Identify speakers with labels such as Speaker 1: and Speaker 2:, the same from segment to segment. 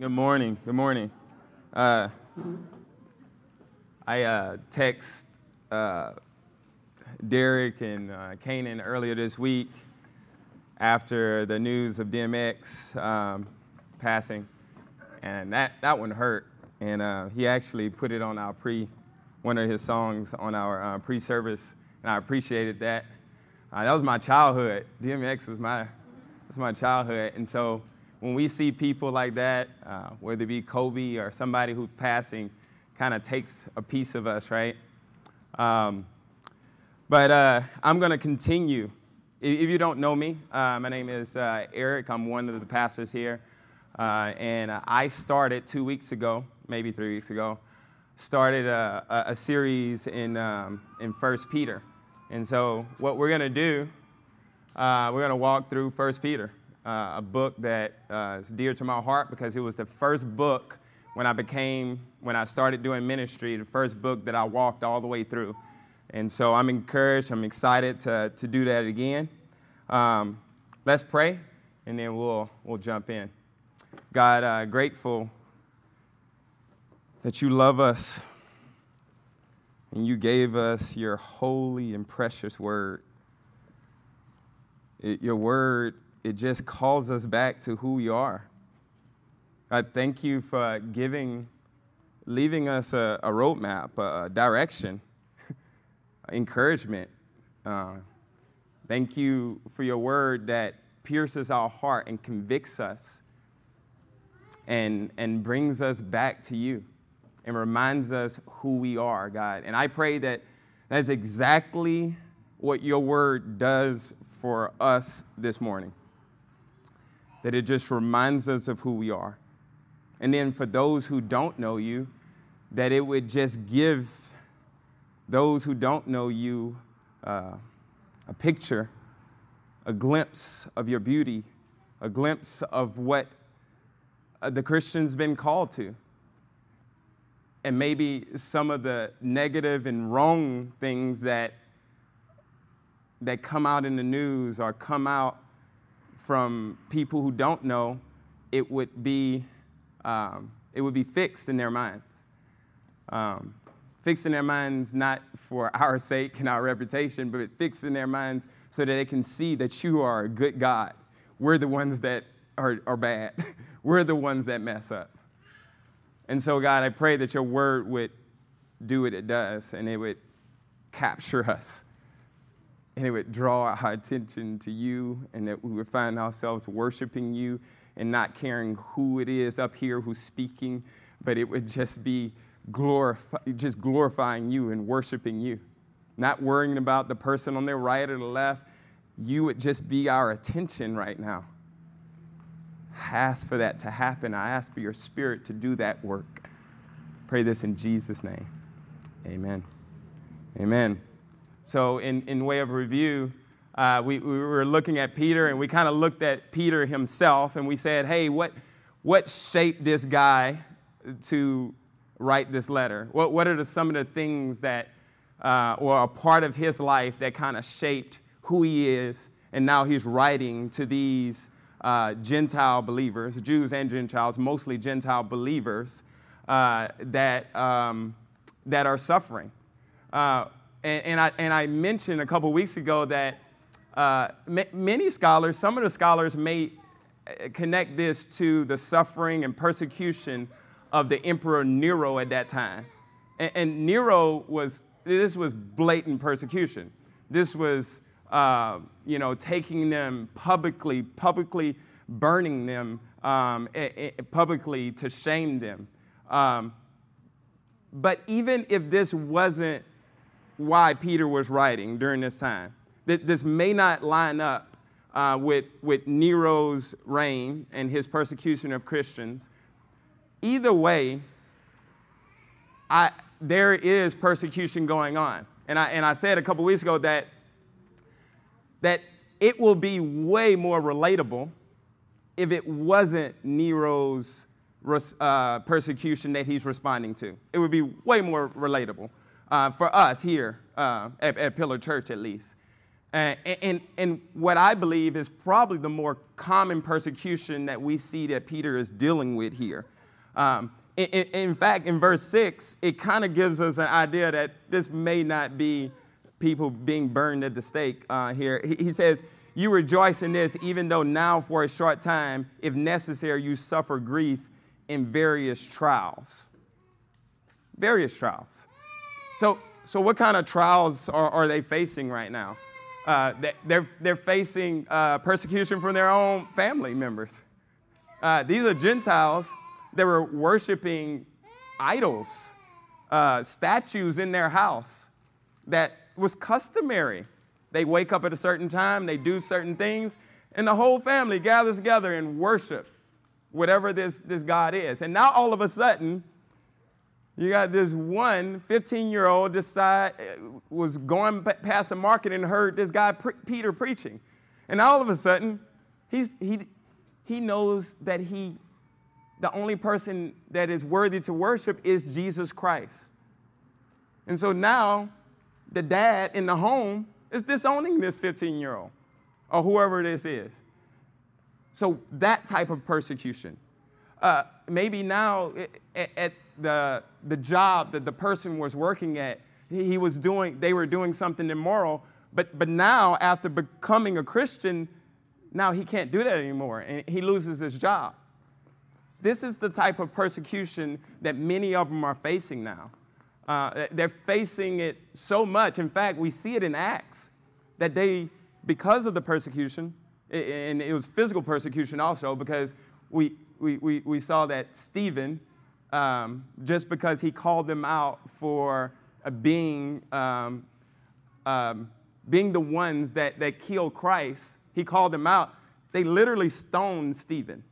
Speaker 1: Good morning. Good morning. Uh, I uh, text uh, Derek and uh, Kanan earlier this week after the news of DMX um, passing, and that, that one hurt. And uh, he actually put it on our pre, one of his songs on our uh, pre-service, and I appreciated that. Uh, that was my childhood. DMX was my, was my childhood, and so when we see people like that, uh, whether it be Kobe or somebody who's passing, kind of takes a piece of us, right? Um, but uh, I'm going to continue. If, you don't know me, uh, my name is uh, Eric. I'm one of the pastors here. Uh, and I started two weeks ago, maybe three weeks ago, started a, a, a series in, um, in 1 Peter. And so what we're going to do, uh, we're going to walk through 1 Peter uh, a book that uh, is dear to my heart because it was the first book when I became, when I started doing ministry, the first book that I walked all the way through. And so I'm encouraged, I'm excited to, to do that again. Um, let's pray, and then we'll, we'll jump in. God, uh, grateful that you love us and you gave us your holy and precious word. It, your word it just calls us back to who we are. I thank you for giving, leaving us a, a roadmap, a, a direction, encouragement. Uh, thank you for your word that pierces our heart and convicts us and, and brings us back to you and reminds us who we are, God. And I pray that that's exactly what your word does for us this morning that it just reminds us of who we are. And then for those who don't know you, that it would just give those who don't know you uh, a picture, a glimpse of your beauty, a glimpse of what uh, the Christian's been called to. And maybe some of the negative and wrong things that, that come out in the news or come out from people who don't know, it would be, um, it would be fixed in their minds. Um, fixed in their minds not for our sake and our reputation, but fixed in their minds so that they can see that you are a good God. We're the ones that are, are bad. We're the ones that mess up. And so, God, I pray that your word would do what it does and it would capture us and it would draw our attention to you, and that we would find ourselves worshiping you and not caring who it is up here who's speaking, but it would just be glorify, just glorifying you and worshiping you. Not worrying about the person on their right or the left. You would just be our attention right now. I ask for that to happen. I ask for your spirit to do that work. Pray this in Jesus' name. Amen. Amen. So, in, in way of review, uh, we, we were looking at Peter and we kind of looked at Peter himself and we said, hey, what, what shaped this guy to write this letter? What, what are the, some of the things that, uh, or a part of his life that kind of shaped who he is? And now he's writing to these uh, Gentile believers, Jews and Gentiles, mostly Gentile believers, uh, that, um, that are suffering. And, and, I, and I mentioned a couple weeks ago that uh, m- many scholars, some of the scholars may uh, connect this to the suffering and persecution of the Emperor Nero at that time. And, and Nero was, this was blatant persecution. This was, uh, you know, taking them publicly, publicly burning them, um, publicly to shame them. Um, but even if this wasn't why Peter was writing during this time. This may not line up uh, with, with Nero's reign and his persecution of Christians. Either way, I, there is persecution going on. And I, and I said a couple weeks ago that, that it will be way more relatable if it wasn't Nero's uh, persecution that he's responding to. It would be way more relatable uh, for us here uh, at, at, Pillar Church, at least. And, and, and what I believe is probably the more common persecution that we see that Peter is dealing with here. Um, in, in, fact, in verse 6, it kind of gives us an idea that this may not be people being burned at the stake uh, here. He, he says, You rejoice in this, even though now for a short time, if necessary, you suffer grief in various trials. Various trials. So, so what kind of trials are, are they facing right now? Uh, they're, they're facing uh, persecution from their own family members. Uh, these are Gentiles that were worshiping idols, uh, statues in their house that was customary. They wake up at a certain time, they do certain things, and the whole family gathers together and worship whatever this, this God is. And now all of a sudden, you got this one 15 year old decide eh, was going past the market and heard this guy Peter preaching. And all of a sudden, he's, he, he knows that he, the only person that is worthy to worship is Jesus Christ. And so now the dad in the home is disowning this 15 year old or whoever this is. So that type of persecution. Uh, maybe now eh, eh, at the, the job that the person was working at, he was doing, they were doing something immoral. But, but now, after becoming a Christian, now he can't do that anymore and he loses his job. This is the type of persecution that many of them are facing now. Uh, they're facing it so much. In fact, we see it in Acts that they, because of the persecution, and it was physical persecution also, because we, we, we, we saw that Stephen, um, just because he called them out for uh, being, um, um, being the ones that, that killed Christ, he called them out. They literally stoned Stephen.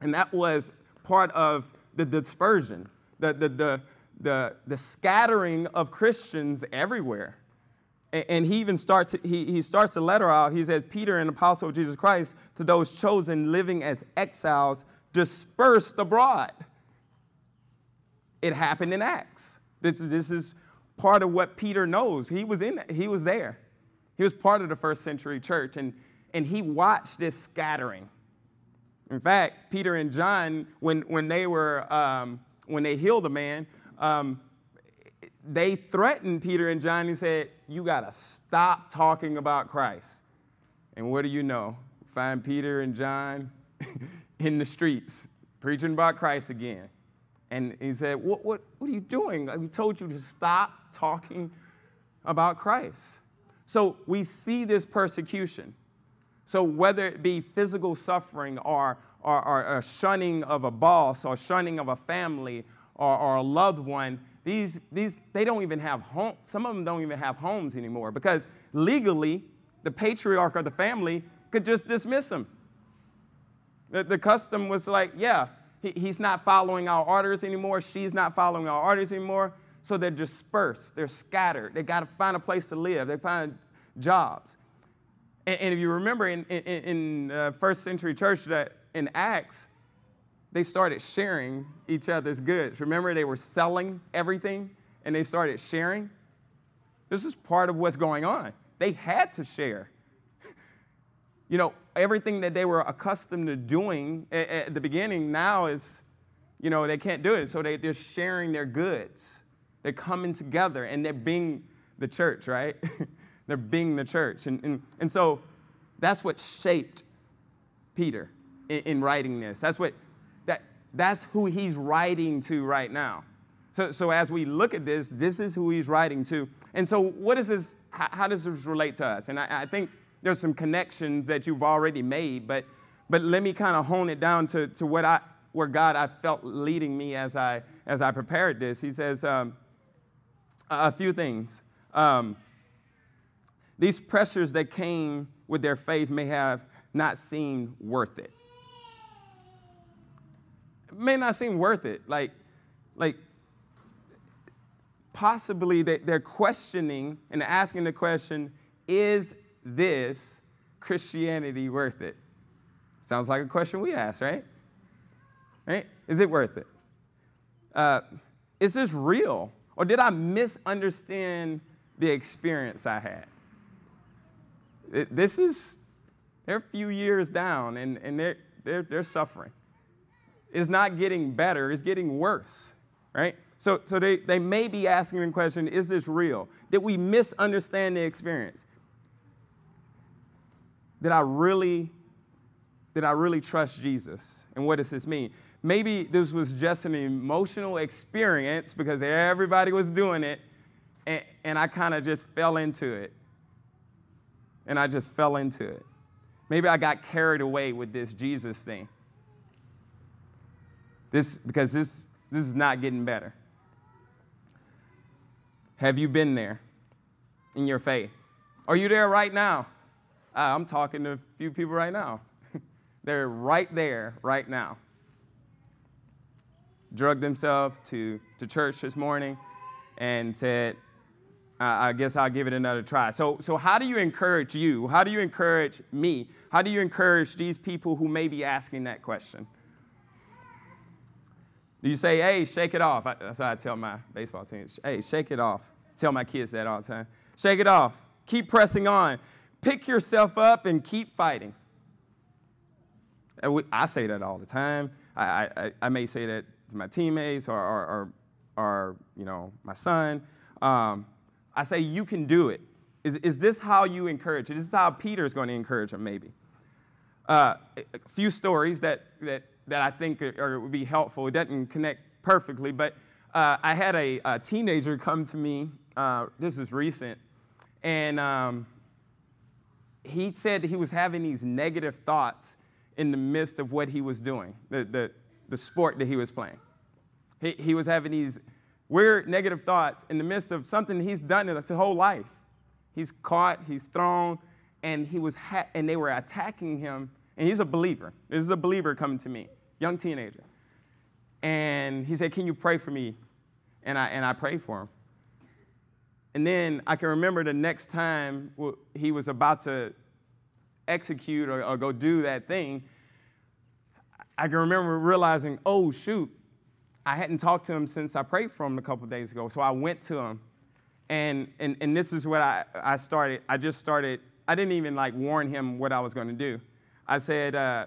Speaker 1: And that was part of the dispersion, the, the, the, the, the scattering of Christians everywhere. And he even starts, he, he starts a letter out. He says, Peter, an apostle of Jesus Christ, to those chosen living as exiles, dispersed abroad. It happened in Acts. This, this is part of what Peter knows. He was in he was there. He was part of the first century church, and, and he watched this scattering. In fact, Peter and John, when, when they were um, when they healed the man, um, they threatened Peter and John. and said, "You gotta stop talking about Christ." And what do you know? Find Peter and John in the streets preaching about Christ again. And he said, What, what, what are you doing? We told you to stop talking about Christ. So we see this persecution. So whether it be physical suffering or, or, or a shunning of a boss or shunning of a family or, or a loved one, these, these, they don't even have homes. Some of them don't even have homes anymore because legally, the patriarch of the family could just dismiss them. The, the custom was like, yeah, he, he's not following our orders anymore. She's not following our orders anymore. So they're dispersed, they're scattered. They got to find a place to live, they find jobs. And, and if you remember in, in, in uh, first century church, that in Acts, they started sharing each other's goods. Remember, they were selling everything and they started sharing. This is part of what's going on. They had to share. You know, everything that they were accustomed to doing at, at the beginning now is, you know, they can't do it. So they, they're sharing their goods. They're coming together and they're being the church, right? they're being the church. And, and, and so that's what shaped Peter in, in writing this. That's what that that's who he's writing to right now. So, so as we look at this, this is who he's writing to. And so what is this, how, how does this relate to us? And I, I think there's some connections that you've already made, but, but let me kind of hone it down to, to what I, where God I felt leading me as I, as I prepared this. He says um, a few things. Um, these pressures that came with their faith may have not seemed worth it. it may not seem worth it. Like, like possibly they, they're questioning and asking the question, is this Christianity worth it? Sounds like a question we ask, right? Right? Is it worth it? Uh, is this real? Or did I misunderstand the experience I had? this is, they're a few years down and, and they're, they're, they're suffering. It's not getting better, it's getting worse, right? So, so they, they may be asking the question is this real? Did we misunderstand the experience? Did I really, did I really trust Jesus? And what does this mean? Maybe this was just an emotional experience because everybody was doing it, and, and I kind of just fell into it. And I just fell into it. Maybe I got carried away with this Jesus thing. This because this this is not getting better. Have you been there in your faith? Are you there right now? I'm talking to a few people right now. They're right there right now. Drugged themselves to, to church this morning and said, I guess I'll give it another try. So, so, how do you encourage you? How do you encourage me? How do you encourage these people who may be asking that question? Do you say, hey, shake it off? That's how I tell my baseball team. Hey, shake it off. tell my kids that all the time. Shake it off. Keep pressing on. Pick yourself up and keep fighting. And I say that all the time. I, I, I may say that to my teammates or, or, or, or you know, my son. Um, I say, you can do it. Is, is this how you encourage it? This is how Peter is going to encourage him, maybe. Uh, a few stories that, that that I think are, are, would be helpful. It doesn't connect perfectly, but uh, I had a, a, teenager come to me. Uh, this is recent, and um, he said that he was having these negative thoughts in the midst of what he was doing, the, the, the sport that he was playing. He, he was having these weird negative thoughts in the midst of something he's done his whole life. He's caught, he's thrown, and he was ha- and they were attacking him. And he's a believer. This is a believer coming to me young teenager. And he said, Can you pray for me? And I, and I prayed for him. And then I can remember the next time he was about to execute or, or go do that thing, I can remember realizing, oh, shoot, I hadn't talked to him since I prayed for him a couple days ago. So I went to him. And, and, and this is what I, I started. I just started, I didn't even like warn him what I was going to do. I said, uh,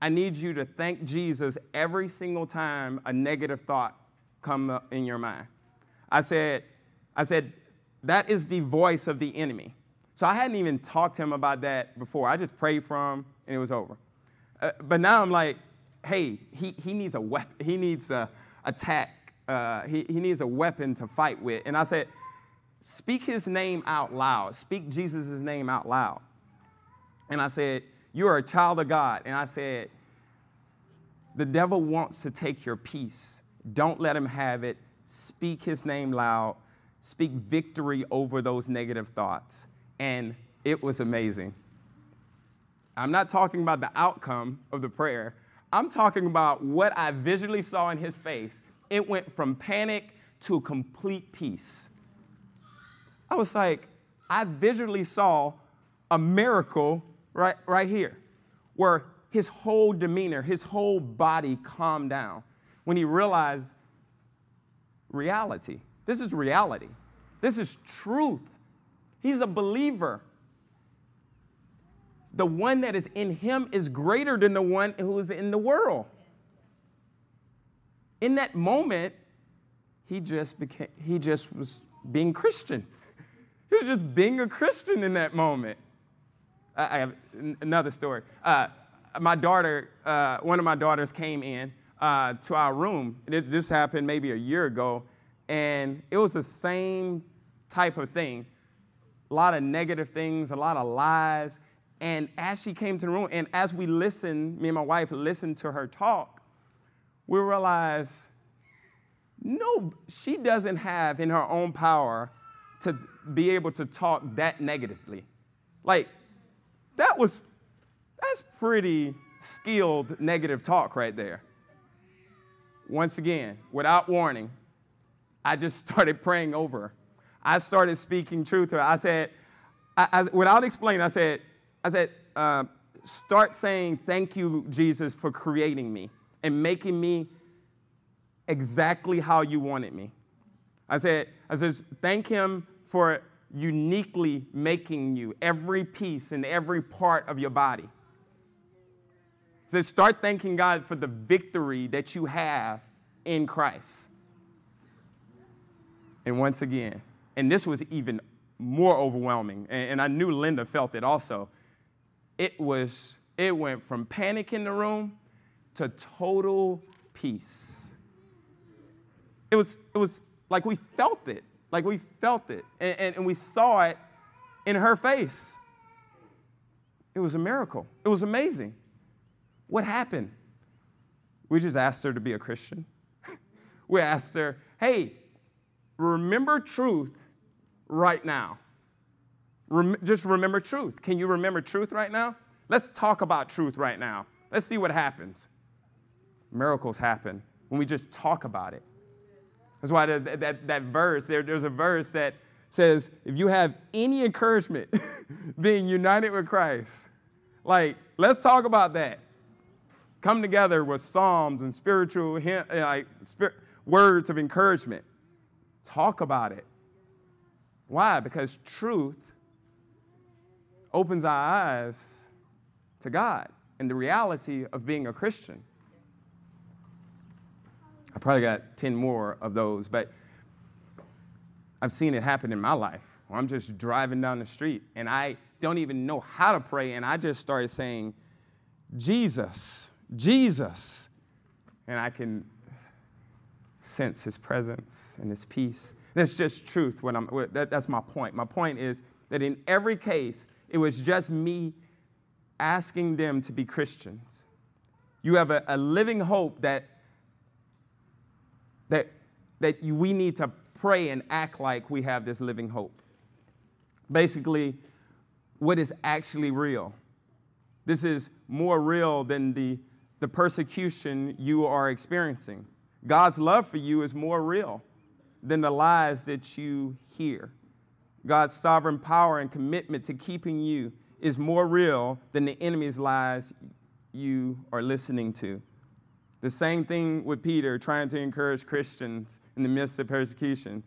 Speaker 1: I need you to thank Jesus every single time a negative thought come in your mind. I said, I said, that is the voice of the enemy. So I hadn't even talked to him about that before. I just prayed for him and it was over. Uh, but now I'm like, hey, he, he needs a weapon. He needs a attack. Uh, he, he needs a weapon to fight with. And I said, speak his name out loud. Speak Jesus' name out loud. And I said, you are a child of God. And I said, The devil wants to take your peace. Don't let him have it. Speak his name loud. Speak victory over those negative thoughts. And it was amazing. I'm not talking about the outcome of the prayer, I'm talking about what I visually saw in his face. It went from panic to complete peace. I was like, I visually saw a miracle right, right here, where his whole demeanor, his whole body calmed down when he realized reality. This is reality. This is truth. He's a believer. The one that is in him is greater than the one who is in the world. In that moment, he just became he just was being Christian. He was just being a Christian in that moment. I have another story. Uh, my daughter, uh, one of my daughters came in uh, to our room. This happened maybe a year ago, and it was the same type of thing. A lot of negative things, a lot of lies. And as she came to the room, and as we listened, me and my wife listened to her talk, we realized no, she doesn't have in her own power to be able to talk that negatively. Like, that was, that's pretty skilled negative talk right there. Once again, without warning, I just started praying over. I started speaking truth to her. I said, I, I, without explaining, I said, I said, uh, start saying, Thank you, Jesus, for creating me and making me exactly how you wanted me. I said, I said, thank him for uniquely making you, every piece and every part of your body. So start thanking God for the victory that you have in Christ. And once again, and this was even more overwhelming, and, I knew Linda felt it also. It was, it went from panic in the room to total peace. It was, it was like we felt it, like we felt it, and, and, and we saw it in her face. It was a miracle. It was amazing. What happened? We just asked her to be a Christian. we asked her, hey, remember truth right now. Rem- just remember truth. Can you remember truth right now? Let's talk about truth right now. Let's see what happens. Miracles happen when we just talk about it. That's why that, that, that verse, there, there's a verse that says, if you have any encouragement being united with Christ, like, let's talk about that. Come together with psalms and spiritual like, spirit, words of encouragement. Talk about it. Why? Because truth opens our eyes to God and the reality of being a Christian. I probably got 10 more of those, but I've seen it happen in my life. I'm just driving down the street and I don't even know how to pray, and I just started saying, Jesus, Jesus. And I can sense his presence and his peace. That's just truth. When I'm, that, that's my point. My point is that in every case, it was just me asking them to be Christians. You have a, a living hope that, that, that you, we need to pray and act like we have this living hope. Basically, what is actually real. This is more real than the, the persecution you are experiencing. God's love for you is more real than the lies that you hear. God's sovereign power and commitment to keeping you is more real than the enemy's lies you are listening to. The same thing with Peter trying to encourage Christians in the midst of persecution.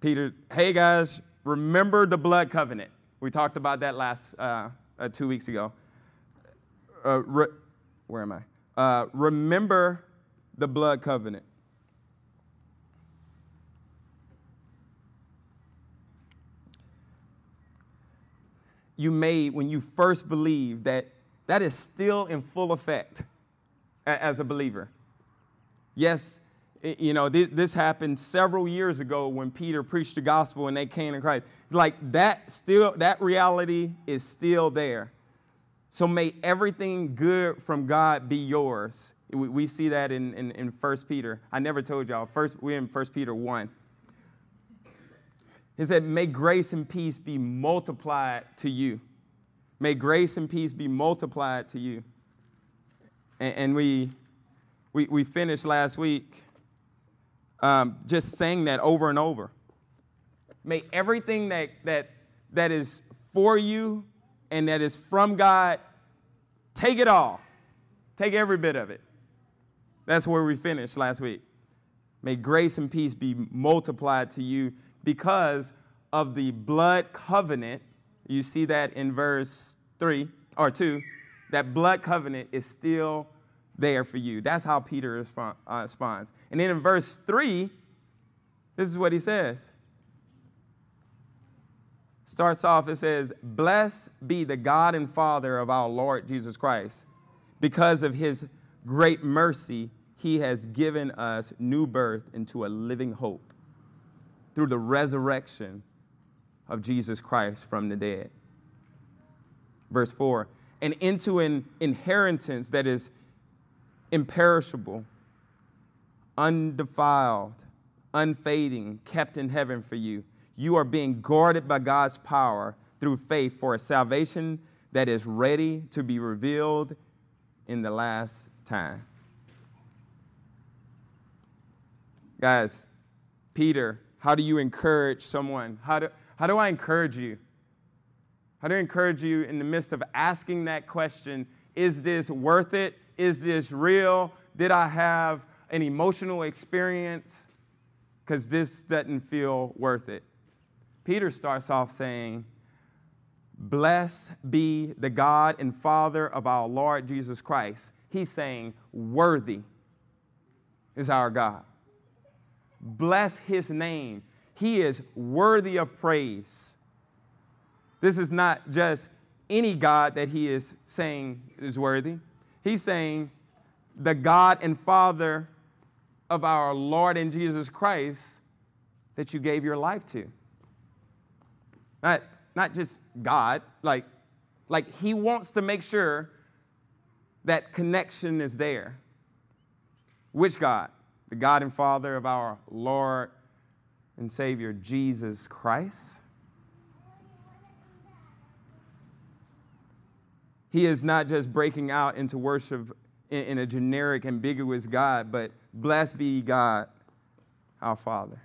Speaker 1: Peter, hey guys, remember the blood covenant. We talked about that last uh, uh, two weeks ago. Uh, re- where am I? Uh, remember the blood covenant. You made when you first believed that that is still in full effect as a believer. Yes, you know, this happened several years ago when Peter preached the gospel and they came to Christ. Like that still, that reality is still there. So may everything good from God be yours. We, we see that in, in, in 1 Peter. I never told y'all. First, we're in 1 Peter 1. He said, May grace and peace be multiplied to you. May grace and peace be multiplied to you. And, and we, we, we finished last week um, just saying that over and over. May everything that, that, that is for you and that is from God, take it all. Take every bit of it. That's where we finished last week. May grace and peace be multiplied to you because of the blood covenant. You see that in verse 3 or 2. That blood covenant is still there for you. That's how Peter uh, responds. And then in verse 3, this is what he says starts off, it says, Blessed be the God and Father of our Lord Jesus Christ. Because of his great mercy, he has given us new birth into a living hope through the resurrection of Jesus Christ from the dead. Verse 4 and into an inheritance that is imperishable, undefiled, unfading, kept in heaven for you you are being guarded by God's power through faith for a salvation that is ready to be revealed in the last time. Guys, Peter, how do you encourage someone? How do, how do I encourage you? How do I encourage you in the midst of asking that question Is this worth it? Is this real? Did I have an emotional experience? Because this doesn't feel worth it. Peter starts off saying, Blessed be the God and Father of our Lord Jesus Christ. He's saying, Worthy is our God. Bless his name. He is worthy of praise. This is not just any God that he is saying is worthy. He's saying, the God and Father of our Lord and Jesus Christ that you gave your life to. Not, not just God, like, like He wants to make sure that connection is there. Which God? The God and Father of our Lord and Savior Jesus Christ. He is not just breaking out into worship in, in a generic, ambiguous God, but blessed be God, our Father,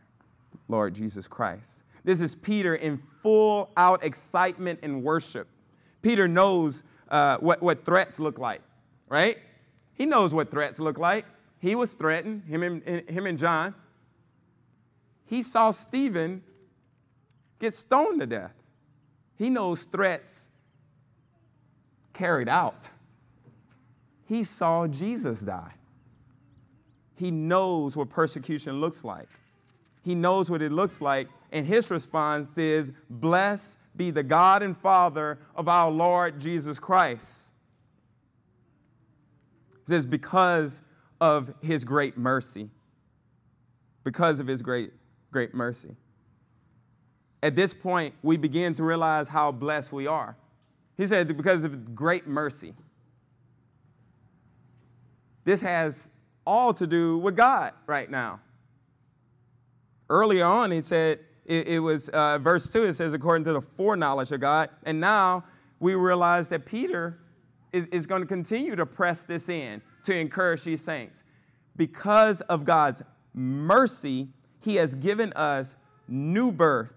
Speaker 1: Lord Jesus Christ. This is Peter in full out excitement and worship. Peter knows uh, what, what threats look like, right? He knows what threats look like. He was threatened, him and, him and John. He saw Stephen get stoned to death. He knows threats carried out. He saw Jesus die. He knows what persecution looks like. He knows what it looks like. And his response is, Blessed be the God and Father of our Lord Jesus Christ. It says, Because of his great mercy. Because of his great, great mercy. At this point, we begin to realize how blessed we are. He said, Because of great mercy. This has all to do with God right now. Early on, he said, it, it was uh, verse 2, it says, according to the foreknowledge of God. And now we realize that Peter is, is going to continue to press this in to encourage these saints. Because of God's mercy, he has given us new birth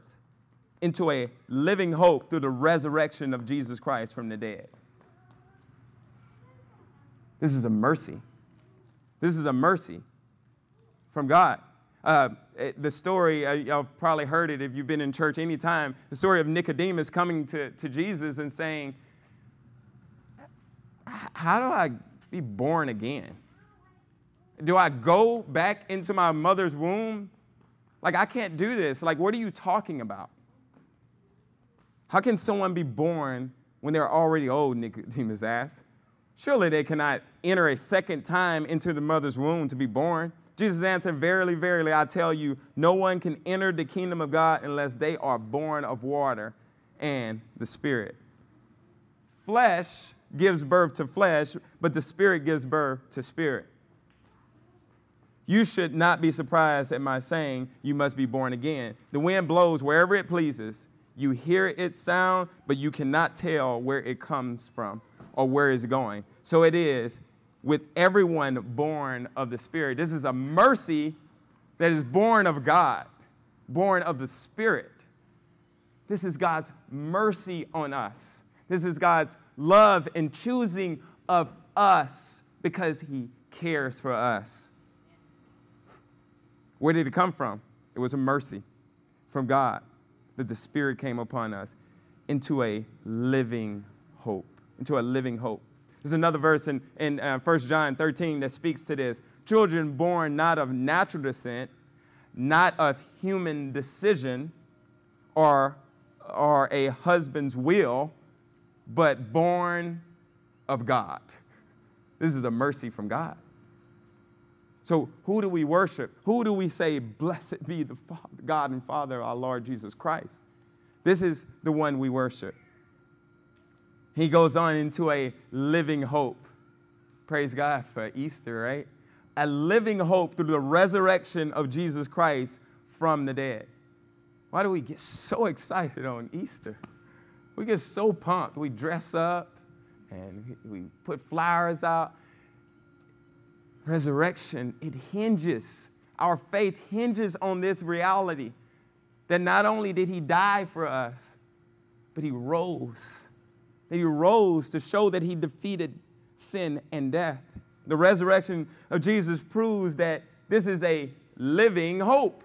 Speaker 1: into a living hope through the resurrection of Jesus Christ from the dead. This is a mercy. This is a mercy from God. Uh, eh, the story, uh, y'all probably heard it if you've been in church any time, the story of Nicodemus coming to, to Jesus and saying, How do I be born again? Do I go back into my mother's womb? Like, I can't do this. Like, what are you talking about? How can someone be born when they're already old? Nicodemus asked. Surely they cannot enter a second time into the mother's womb to be born. Jesus answered, Verily, verily, I tell you, no one can enter the kingdom of God unless they are born of water and the Spirit. Flesh gives birth to flesh, but the Spirit gives birth to spirit. You should not be surprised at my saying, You must be born again. The wind blows wherever it pleases. You hear its sound, but you cannot tell where it comes from or where it's going. So it is with everyone born of the Spirit. This is a mercy that is born of God, born of the Spirit. This is God's mercy on us. This is God's love and choosing of us because He cares for us. Where did it come from? It was a mercy from God that the Spirit came upon us into a living hope into a living hope. There's another verse in, in uh, 1 John 13 that speaks to this. Children born not of natural descent, not of human decision or, or a husband's will, but born of God. This is a mercy from God. So, who do we worship? Who do we say, Blessed be the Father, God and Father, our Lord Jesus Christ? This is the one we worship he goes on into a living hope. Praise God for Easter, right? A living hope through the resurrection of Jesus Christ from the dead. Why do we get so excited on Easter? We get so pumped. We dress up and we put flowers out. Resurrection, it hinges. Our faith hinges on this reality that not only did he die for us, but he rose that he rose to show that he defeated sin and death. The resurrection of Jesus proves that this is a living hope.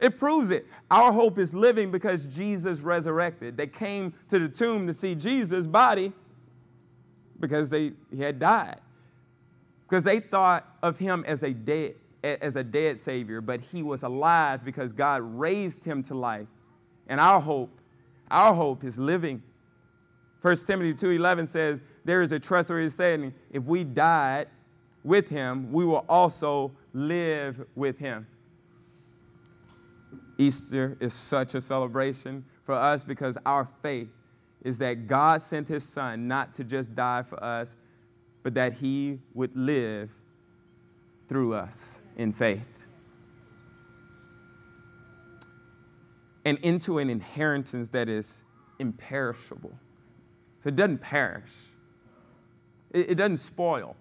Speaker 1: It proves it. Our hope is living because Jesus resurrected. They came to the tomb to see Jesus' body because they, he had died. Because they thought of him as a dead, as a dead Savior, but he was alive because God raised him to life. And our hope, our hope is living. 1 Timothy 2.11 says, there is a trustworthy saying, if we died with him, we will also live with him. Easter is such a celebration for us because our faith is that God sent his son not to just die for us, but that he would live through us in faith. And into an inheritance that is imperishable. So it doesn't perish, it, it doesn't spoil.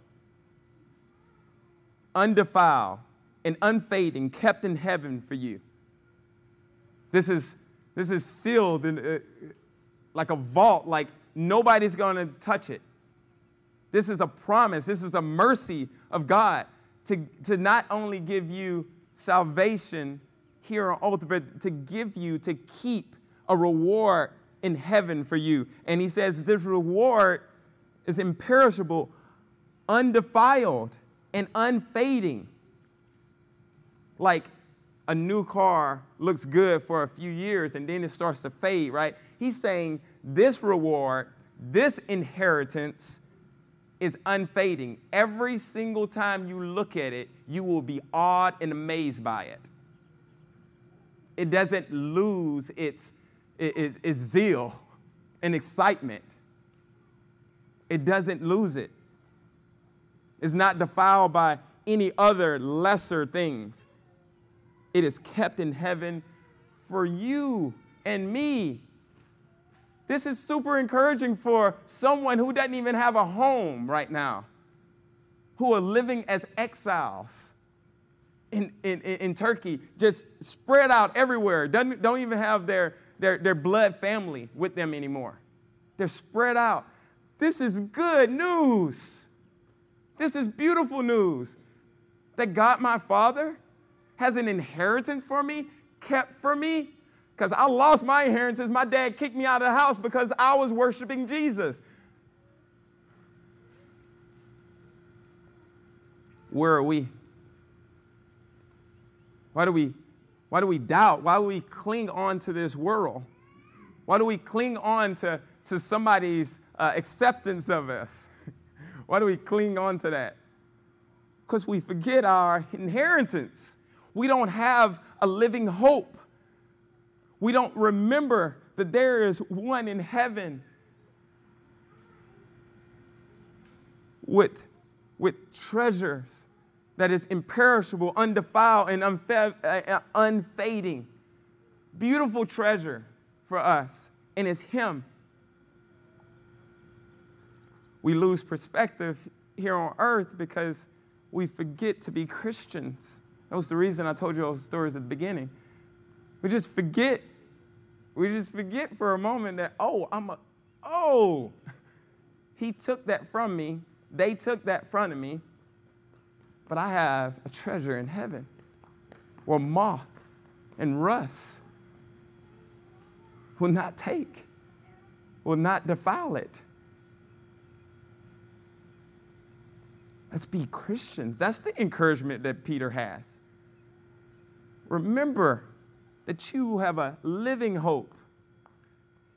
Speaker 1: Undefiled and unfading, kept in heaven for you. This is, this is sealed in, uh, like a vault, like nobody's to touch it. This is a promise, this is a mercy of God to, to not only give you salvation here on earth, but to give you, to keep a reward in heaven for you. And he says this reward is imperishable, undefiled, and unfading. Like a new car looks good for a few years and then it starts to fade, right? He's saying this reward, this inheritance is unfading. Every single time you look at it, you will be awed and amazed by it. It doesn't lose its, its, its zeal and excitement. It doesn't lose it. It's not defiled by any other lesser things. It is kept in heaven for you and me. This is super encouraging for someone who doesn't even have a home right now, who are living as exiles in, in, in Turkey, just spread out everywhere, don't, don't even have their, their, their blood family with them anymore. They're spread out. This is good news. This is beautiful news that God, my Father, has an inheritance for me, kept for me. Because I lost my inheritance. My dad kicked me out of the house because I was worshiping Jesus. Where are we? Why do we, why do we doubt? Why do we cling on to this world? Why do we cling on to, to somebody's uh, acceptance of us? Why do we cling on to that? Because we forget our inheritance. We don't have a living hope. We don't remember that there is one in heaven with, with treasures that is imperishable, undefiled, and unfa- uh, unfading. Beautiful treasure for us, and it's Him. We lose perspective here on earth because we forget to be Christians. That was the reason I told you all those stories at the beginning. We just forget. We just forget for a moment that, oh, I'm a, oh, he took that from me. They took that from me. But I have a treasure in heaven where moth and rust will not take, will not defile it. Let's be Christians. That's the encouragement that Peter has. Remember that you have a living hope.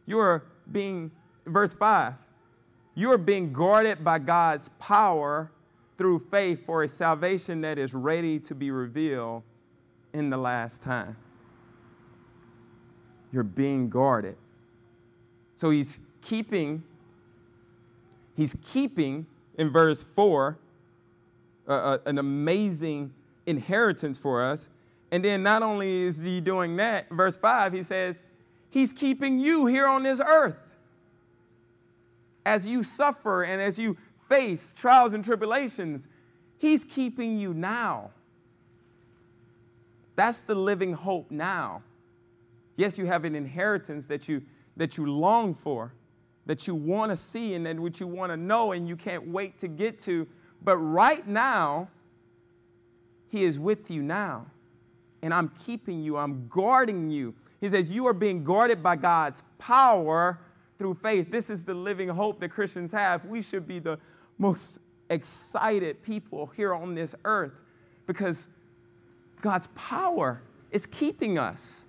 Speaker 1: You are being, verse 5, you are being guarded by God's power through faith for a salvation that is ready to be revealed in the last time. You're being guarded. So he's keeping, he's keeping in verse 4 uh, uh, an amazing inheritance for us and then not only is he doing that, verse 5, he says, He's keeping you here on this earth. As you suffer and as you face trials and tribulations, He's keeping you now. That's the living hope now. Yes, you have an inheritance that you, that you long for, that you want to see, and that which you want to know, and you can't wait to get to. But right now, He is with you now and I'm keeping you, I'm guarding you. He says, You are being guarded by God's power through faith. This is the living hope that Christians have. We should be the most excited people here on this earth because God's power is keeping us.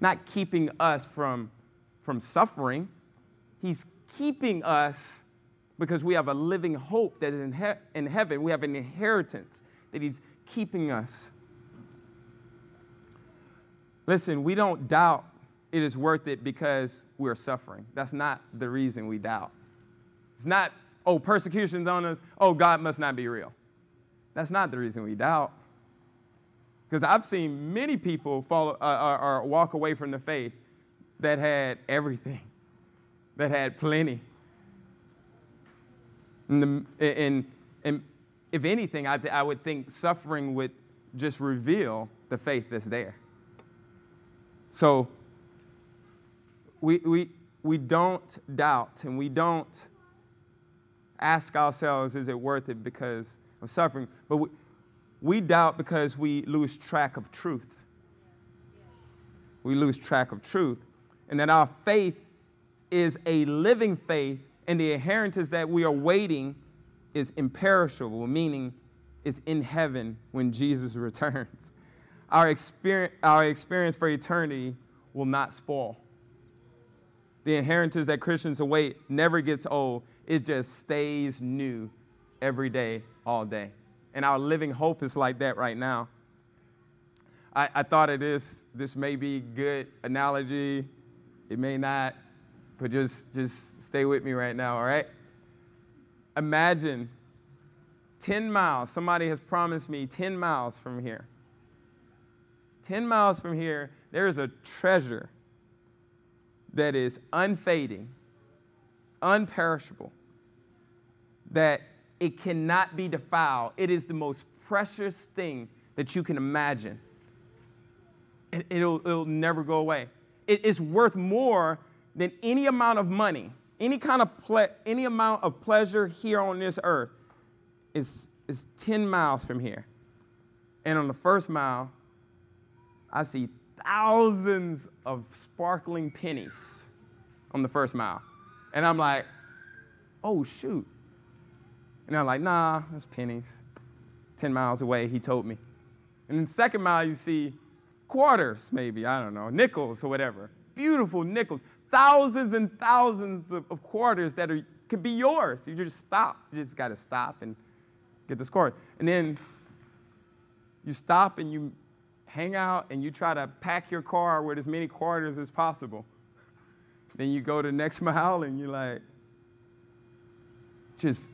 Speaker 1: Not keeping us from, from suffering, He's keeping us because we have a living hope that is in, he- in heaven. We have an inheritance that He's keeping us. Listen, we don't doubt it is worth it because we're suffering. That's not the reason we doubt. It's not, oh, persecution's on us, oh, God must not be real. That's not the reason we doubt. Because I've seen many people fall uh, or, or walk away from the faith that had everything, that had plenty. And, the, and, and if anything, I, I would think suffering would just reveal the faith that's there. So we, we, we don't doubt and we don't ask ourselves, is it worth it because of suffering? But we, we doubt because we lose track of truth. We lose track of truth. And that our faith is a living faith, and the inheritance that we are waiting is imperishable, meaning is in heaven when Jesus returns. Our experience, our experience for eternity will not spoil. The inheritance that Christians await never gets old, it just stays new every day, all day. And our living hope is like that right now. I, I thought of this, this may be good analogy, it may not, but just, just stay with me right now, all right? Imagine 10 miles, somebody has promised me 10 miles from here. 10 miles from here, there is a treasure that is unfading, unperishable, that it cannot be defiled. It is the most precious thing that you can imagine. It, it'll, it'll never go away. It is worth more than any amount of money, any kind of ple- any amount of pleasure here on this earth is, is 10 miles from here. And on the first mile, I see thousands of sparkling pennies on the first mile. And I'm like, oh, shoot. And I'm like, nah, that's pennies. 10 miles away, he told me. And then the second mile, you see quarters, maybe, I don't know, nickels or whatever. Beautiful nickels. Thousands and thousands of, of quarters that are, could be yours. You just stop. You just got to stop and get the score. And then you stop and you hang out and you try to pack your car with as many quarters as possible. Then you go to the next mile and you're like, just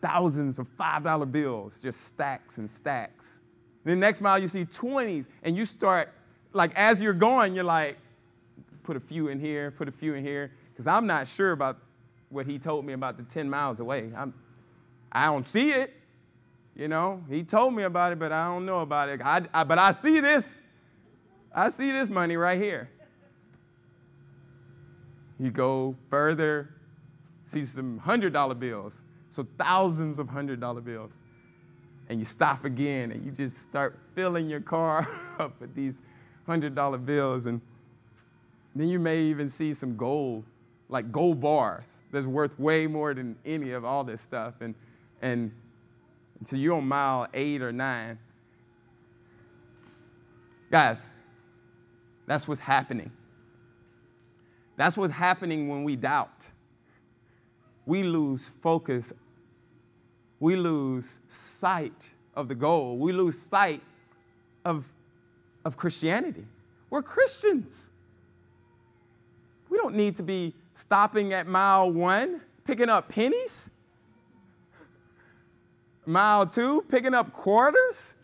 Speaker 1: thousands of $5 bills, just stacks and stacks. The next mile you see 20s and you start, like as you're going, you're like, put a few in here, put a few in here, because I'm not sure about what he told me about the 10 miles away. I'm, I don't see it. You know, he told me about it, but I don't know about it. I, I, but I see this. I see this money right here. You go further, see some $100 bills. So thousands of $100 bills. And you stop again and you just start filling your car up with these $100 bills. And then you may even see some gold, like gold bars, that's worth way more than any of all this stuff. And, and until you're on mile eight or nine. Guys, that's what's happening. That's what's happening when we doubt. We lose focus. We lose sight of the goal. We lose sight of, of Christianity. We're Christians. We don't need to be stopping at mile one, picking up pennies. Mile two, picking up quarters.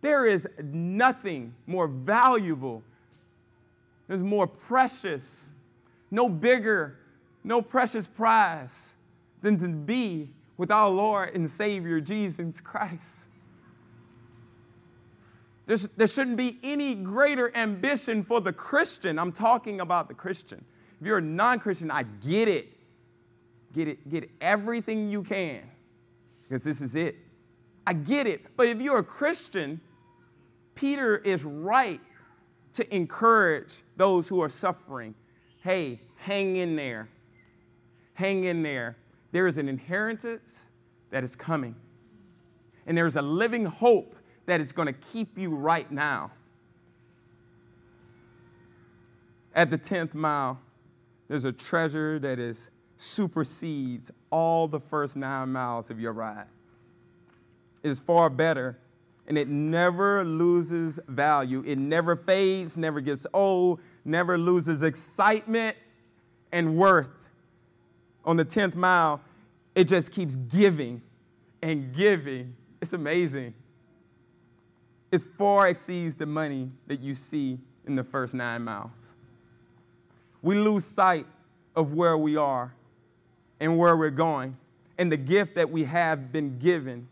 Speaker 1: There is nothing more valuable, there's more precious, no bigger, no precious prize than to be with our Lord and Savior Jesus Christ. There's, there shouldn't be any greater ambition for the Christian. I'm talking about the Christian. If you're a non Christian, I get it. Get it, get everything you can because this is it. I get it. But if you're a Christian, Peter is right to encourage those who are suffering. Hey, hang in there. Hang in there. There is an inheritance that is coming. And there's a living hope that is going to keep you right now. At the 10th mile, there's a treasure that is supersedes all the first nine miles of your ride. It is far better and it never loses value. It never fades, never gets old, never loses excitement and worth. On the 10th mile, it just keeps giving and giving. It's amazing. It far exceeds the money that you see in the first nine miles. We lose sight of where we are and where we're going and the gift that we have been given.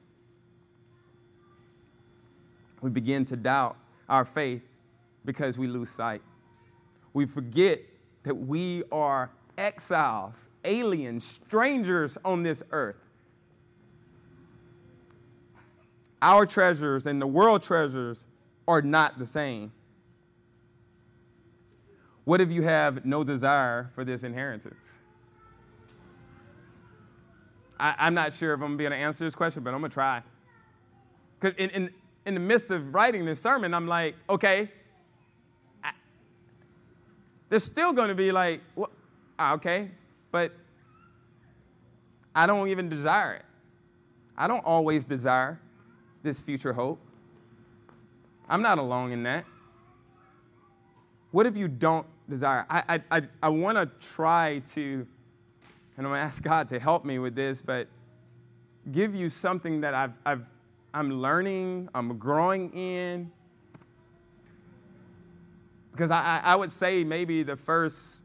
Speaker 1: We begin to doubt our faith because we lose sight. We forget that we are exiles, aliens, strangers on this earth. Our treasures and the world treasures are not the same. What if you have no desire for this inheritance? I, am not sure if I'm gonna be able to answer this question, but I'm gonna try. Because in, in, in the midst of writing this sermon, I'm like, okay, I, there's still gonna be like, well, ah, okay, but I don't even desire it. I don't always desire this future hope. I'm not alone in that. What if you don't desire? I, I, I, I want to try to, and I'm going to ask God to help me with this, but give you something that I've, I've, I'm learning, I'm growing in. Because I, I would say maybe the first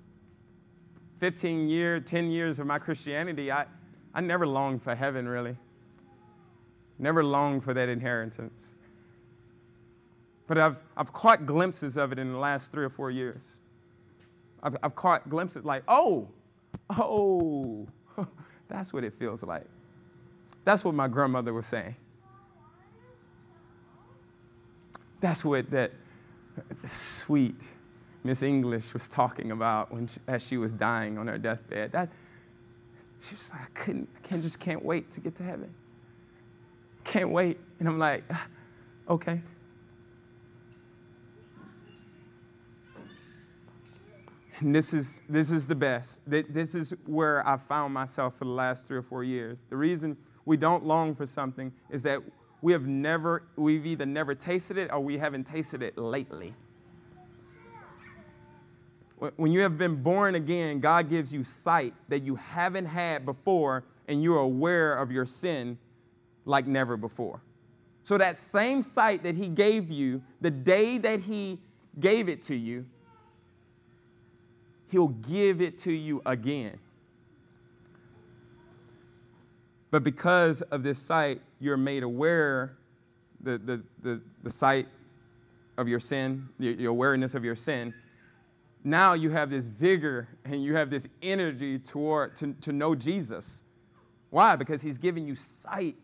Speaker 1: 15 years, 10 years of my Christianity, I, I never longed for heaven really. Never longed for that inheritance. But I've, I've caught glimpses of it in the last three or four years. I've, I've caught glimpses like, oh, oh, that's what it feels like. That's what my grandmother was saying. That's what that sweet Miss English was talking about when she, as she was dying on her deathbed. That, she was like, I couldn't, I can't, just can't wait to get to heaven. Can't wait. And I'm like, ah, okay. And this is, this is the best. This is where I found myself for the last three or four years. The reason we don't long for something is that we have never, we've either never tasted it or we haven't tasted it lately. When you have been born again, God gives you sight that you haven't had before, and you're aware of your sin like never before. So, that same sight that He gave you the day that He gave it to you, He'll give it to you again. But because of this sight, you're made aware, the, the, the, the sight of your sin, your awareness of your sin. Now you have this vigor and you have this energy toward to, to know Jesus. Why? Because he's giving you sight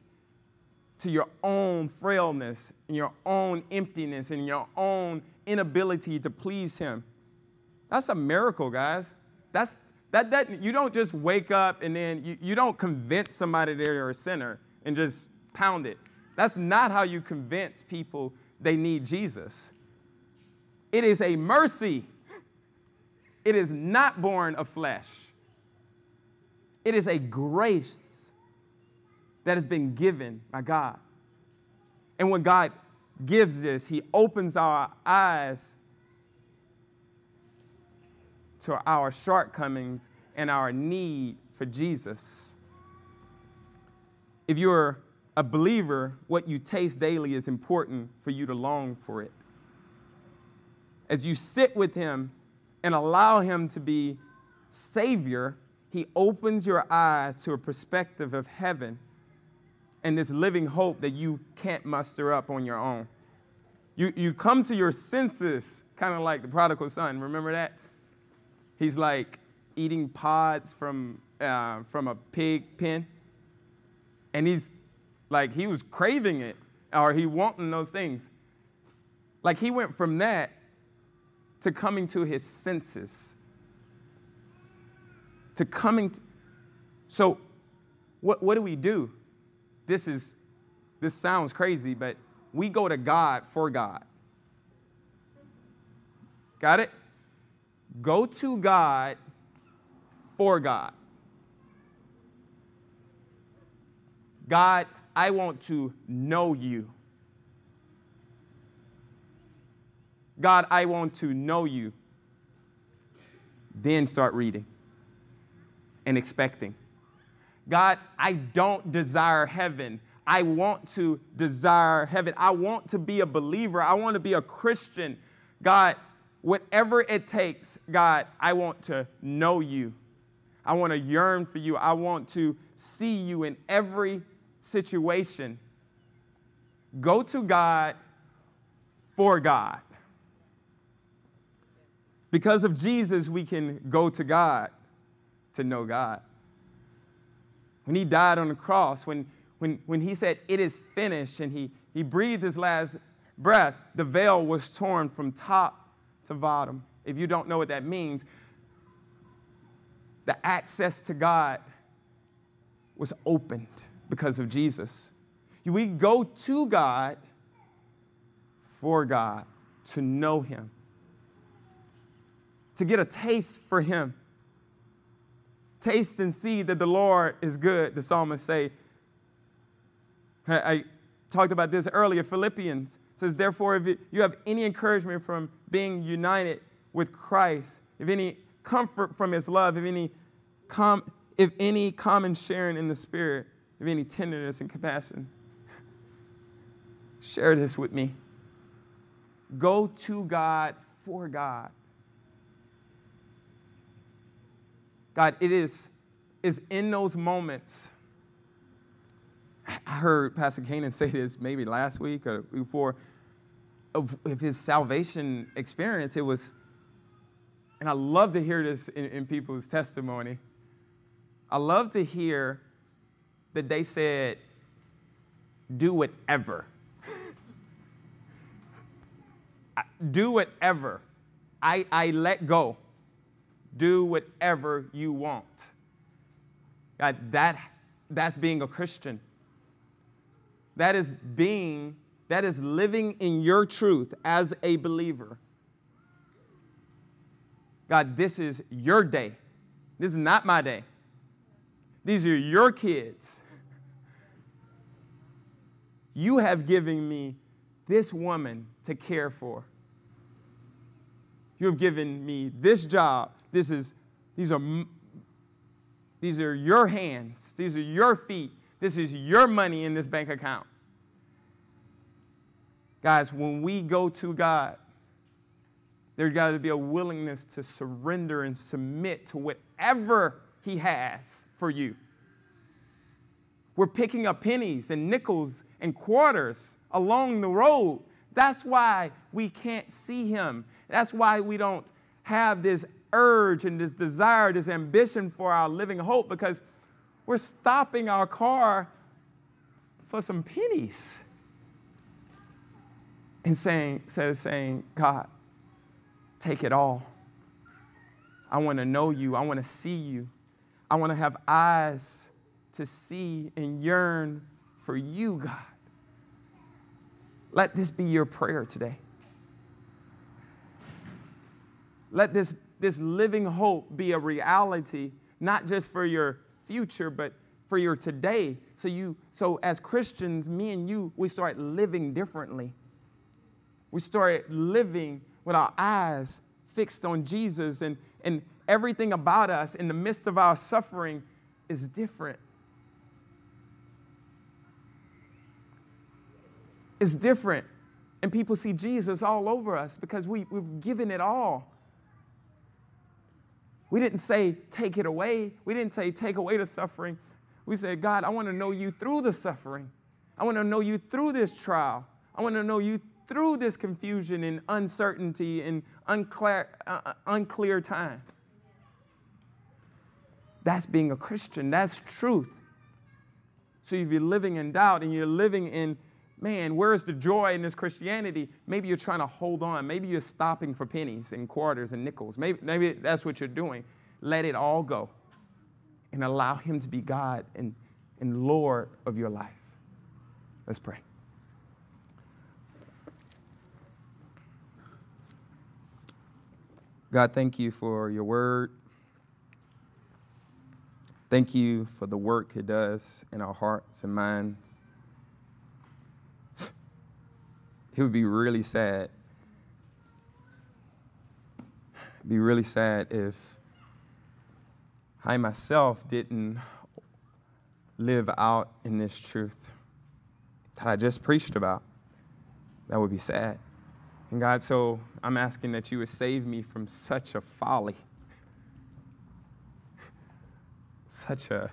Speaker 1: to your own frailness and your own emptiness and your own inability to please him. That's a miracle, guys. That's, that, that, you don't just wake up and then you, you don't convince somebody they're a sinner and just pound it. That's not how you convince people they need Jesus. It is a mercy. It is not born of flesh. It is a grace that has been given by God. And when God gives this, He opens our eyes to our shortcomings and our need for Jesus. If you're a believer, what you taste daily is important for you to long for it. As you sit with Him and allow Him to be Savior, He opens your eyes to a perspective of heaven and this living hope that you can't muster up on your own. You, you come to your senses, kind of like the prodigal son. Remember that? He's like eating pods from, uh, from a pig pen. And he's Like he was craving it or he wanting those things. Like he went from that to coming to his senses. To coming to, so what, what do we do? This is this sounds crazy, but we go to God for God. Got it? Go to God for God. God, I want to know you. God, I want to know you. Then start reading and expecting. God, I don't desire heaven. I want to desire heaven. I want to be a believer. I want to be a Christian. God, whatever it takes, God, I want to know you. I want to yearn for you. I want to see you in every situation. Go to God for God. Because of Jesus, we can go to God to know God. When he died on the cross, when, when, when he said, It is finished, and he, he breathed his last breath, the veil was torn from top to bottom. If you don't know what that means, the access to God was opened because of Jesus. We go to God for God, to know Him, to get a taste for Him. Taste and see that the Lord is good, the psalmist say. I talked about this earlier. Philippians says, Therefore, if you have any encouragement from being united with Christ, if any comfort from his love, if any, com- if any common sharing in the Spirit, if any tenderness and compassion, share this with me. Go to God for God. God, it is, is in those moments. I heard Pastor Kanan say this maybe last week or before of, of his salvation experience. It was, and I love to hear this in, in people's testimony. I love to hear that they said, do whatever. do whatever. I, I let go. Do whatever you want. God, that, that's being a Christian. That is being, that is living in your truth as a believer. God, this is your day. This is not my day. These are your kids. You have given me this woman to care for. You have given me this job. This is, these are, these are your hands. These are your feet. This is your money in this bank account. Guys, when we go to God, there's got to be a willingness to surrender and submit to whatever He has for you. We're picking up pennies and nickels and quarters along the road. That's why we can't see Him. That's why we don't have this urge and this desire, this ambition for our living hope, because we're stopping our car for some pennies and saying, instead of saying, God, take it all. I want to know you. I want to see you. I want to have eyes to see and yearn for you, God. Let this be your prayer today. Let this, this living hope be a reality, not just for your future, but for your today. So you so as Christians, me and you, we start living differently. We start living with our eyes fixed on Jesus and, and everything about us in the midst of our suffering is different. It's different. And people see Jesus all over us because we, we've given it all. We didn't say, take it away. We didn't say, take away the suffering. We said, God, I want to know you through the suffering. I want to know you through this trial. I want to know you through this confusion and uncertainty and unclear, uh, uh unclear time. That's being a Christian. That's truth. So if you're living in doubt and you're living in, man, where's the joy in this Christianity? Maybe you're trying to hold on. Maybe you're stopping for pennies and quarters and nickels. Maybe, maybe that's what you're doing. Let it all go and allow Him to be God and, and Lord of your life. Let's pray. God, thank you for your word. Thank you for the work it does in our hearts and minds. It would be really sad. It'd be really sad if I myself didn't live out in this truth that I just preached about. That would be sad. And God, so I'm asking that you would save me from such a folly, such a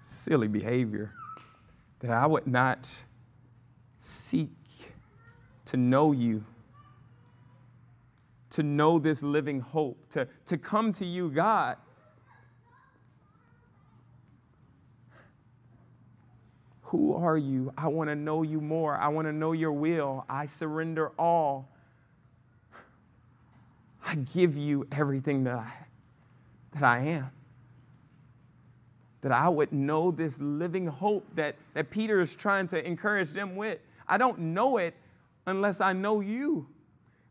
Speaker 1: silly behavior, that I would not seek to know you, to know this living hope, to, to come to you, God. Who are you? I want to know you more. I want to know your will. I surrender all. I give you everything that I, that I am. That I would know this living hope that, that Peter is trying to encourage them with. I don't know it unless I know you,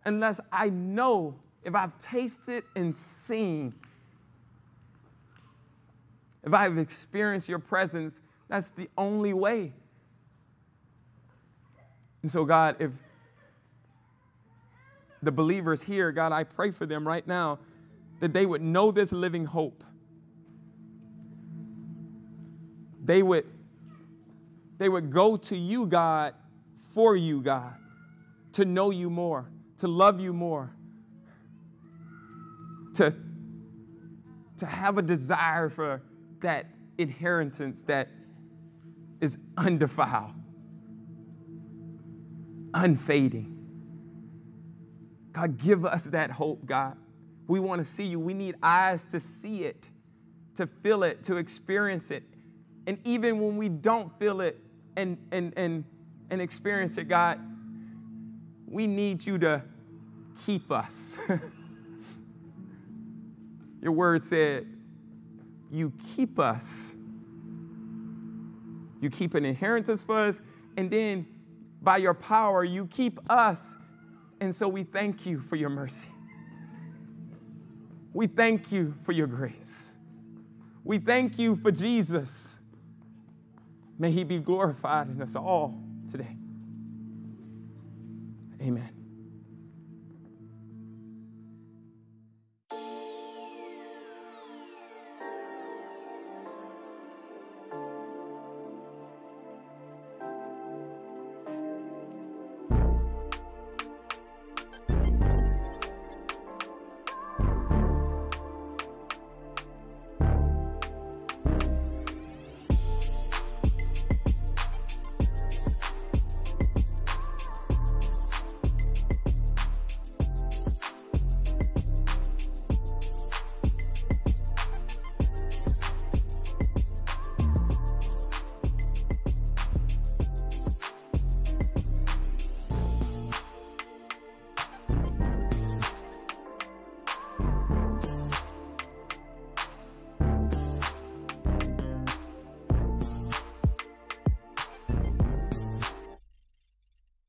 Speaker 1: unless I know if I've tasted and seen, if I've experienced your presence, that's the only way. And so, God, if the believers here, God, I pray for them right now that they would know this living hope. They would, they would go to you, God, for you, God to know you more, to love you more, to, to have a desire for that inheritance that is undefiled, unfading. God, give us that hope, God. We want to see you. We need eyes to see it, to feel it, to experience it. And even when we don't feel it and, and, and, and experience it, God, we need you to keep us. Your word said, You keep us. You keep an inheritance for us, and then by your power, you keep us. And so we thank you for your mercy. We thank you for your grace. We thank you for Jesus. May he be glorified in us all today. Amen.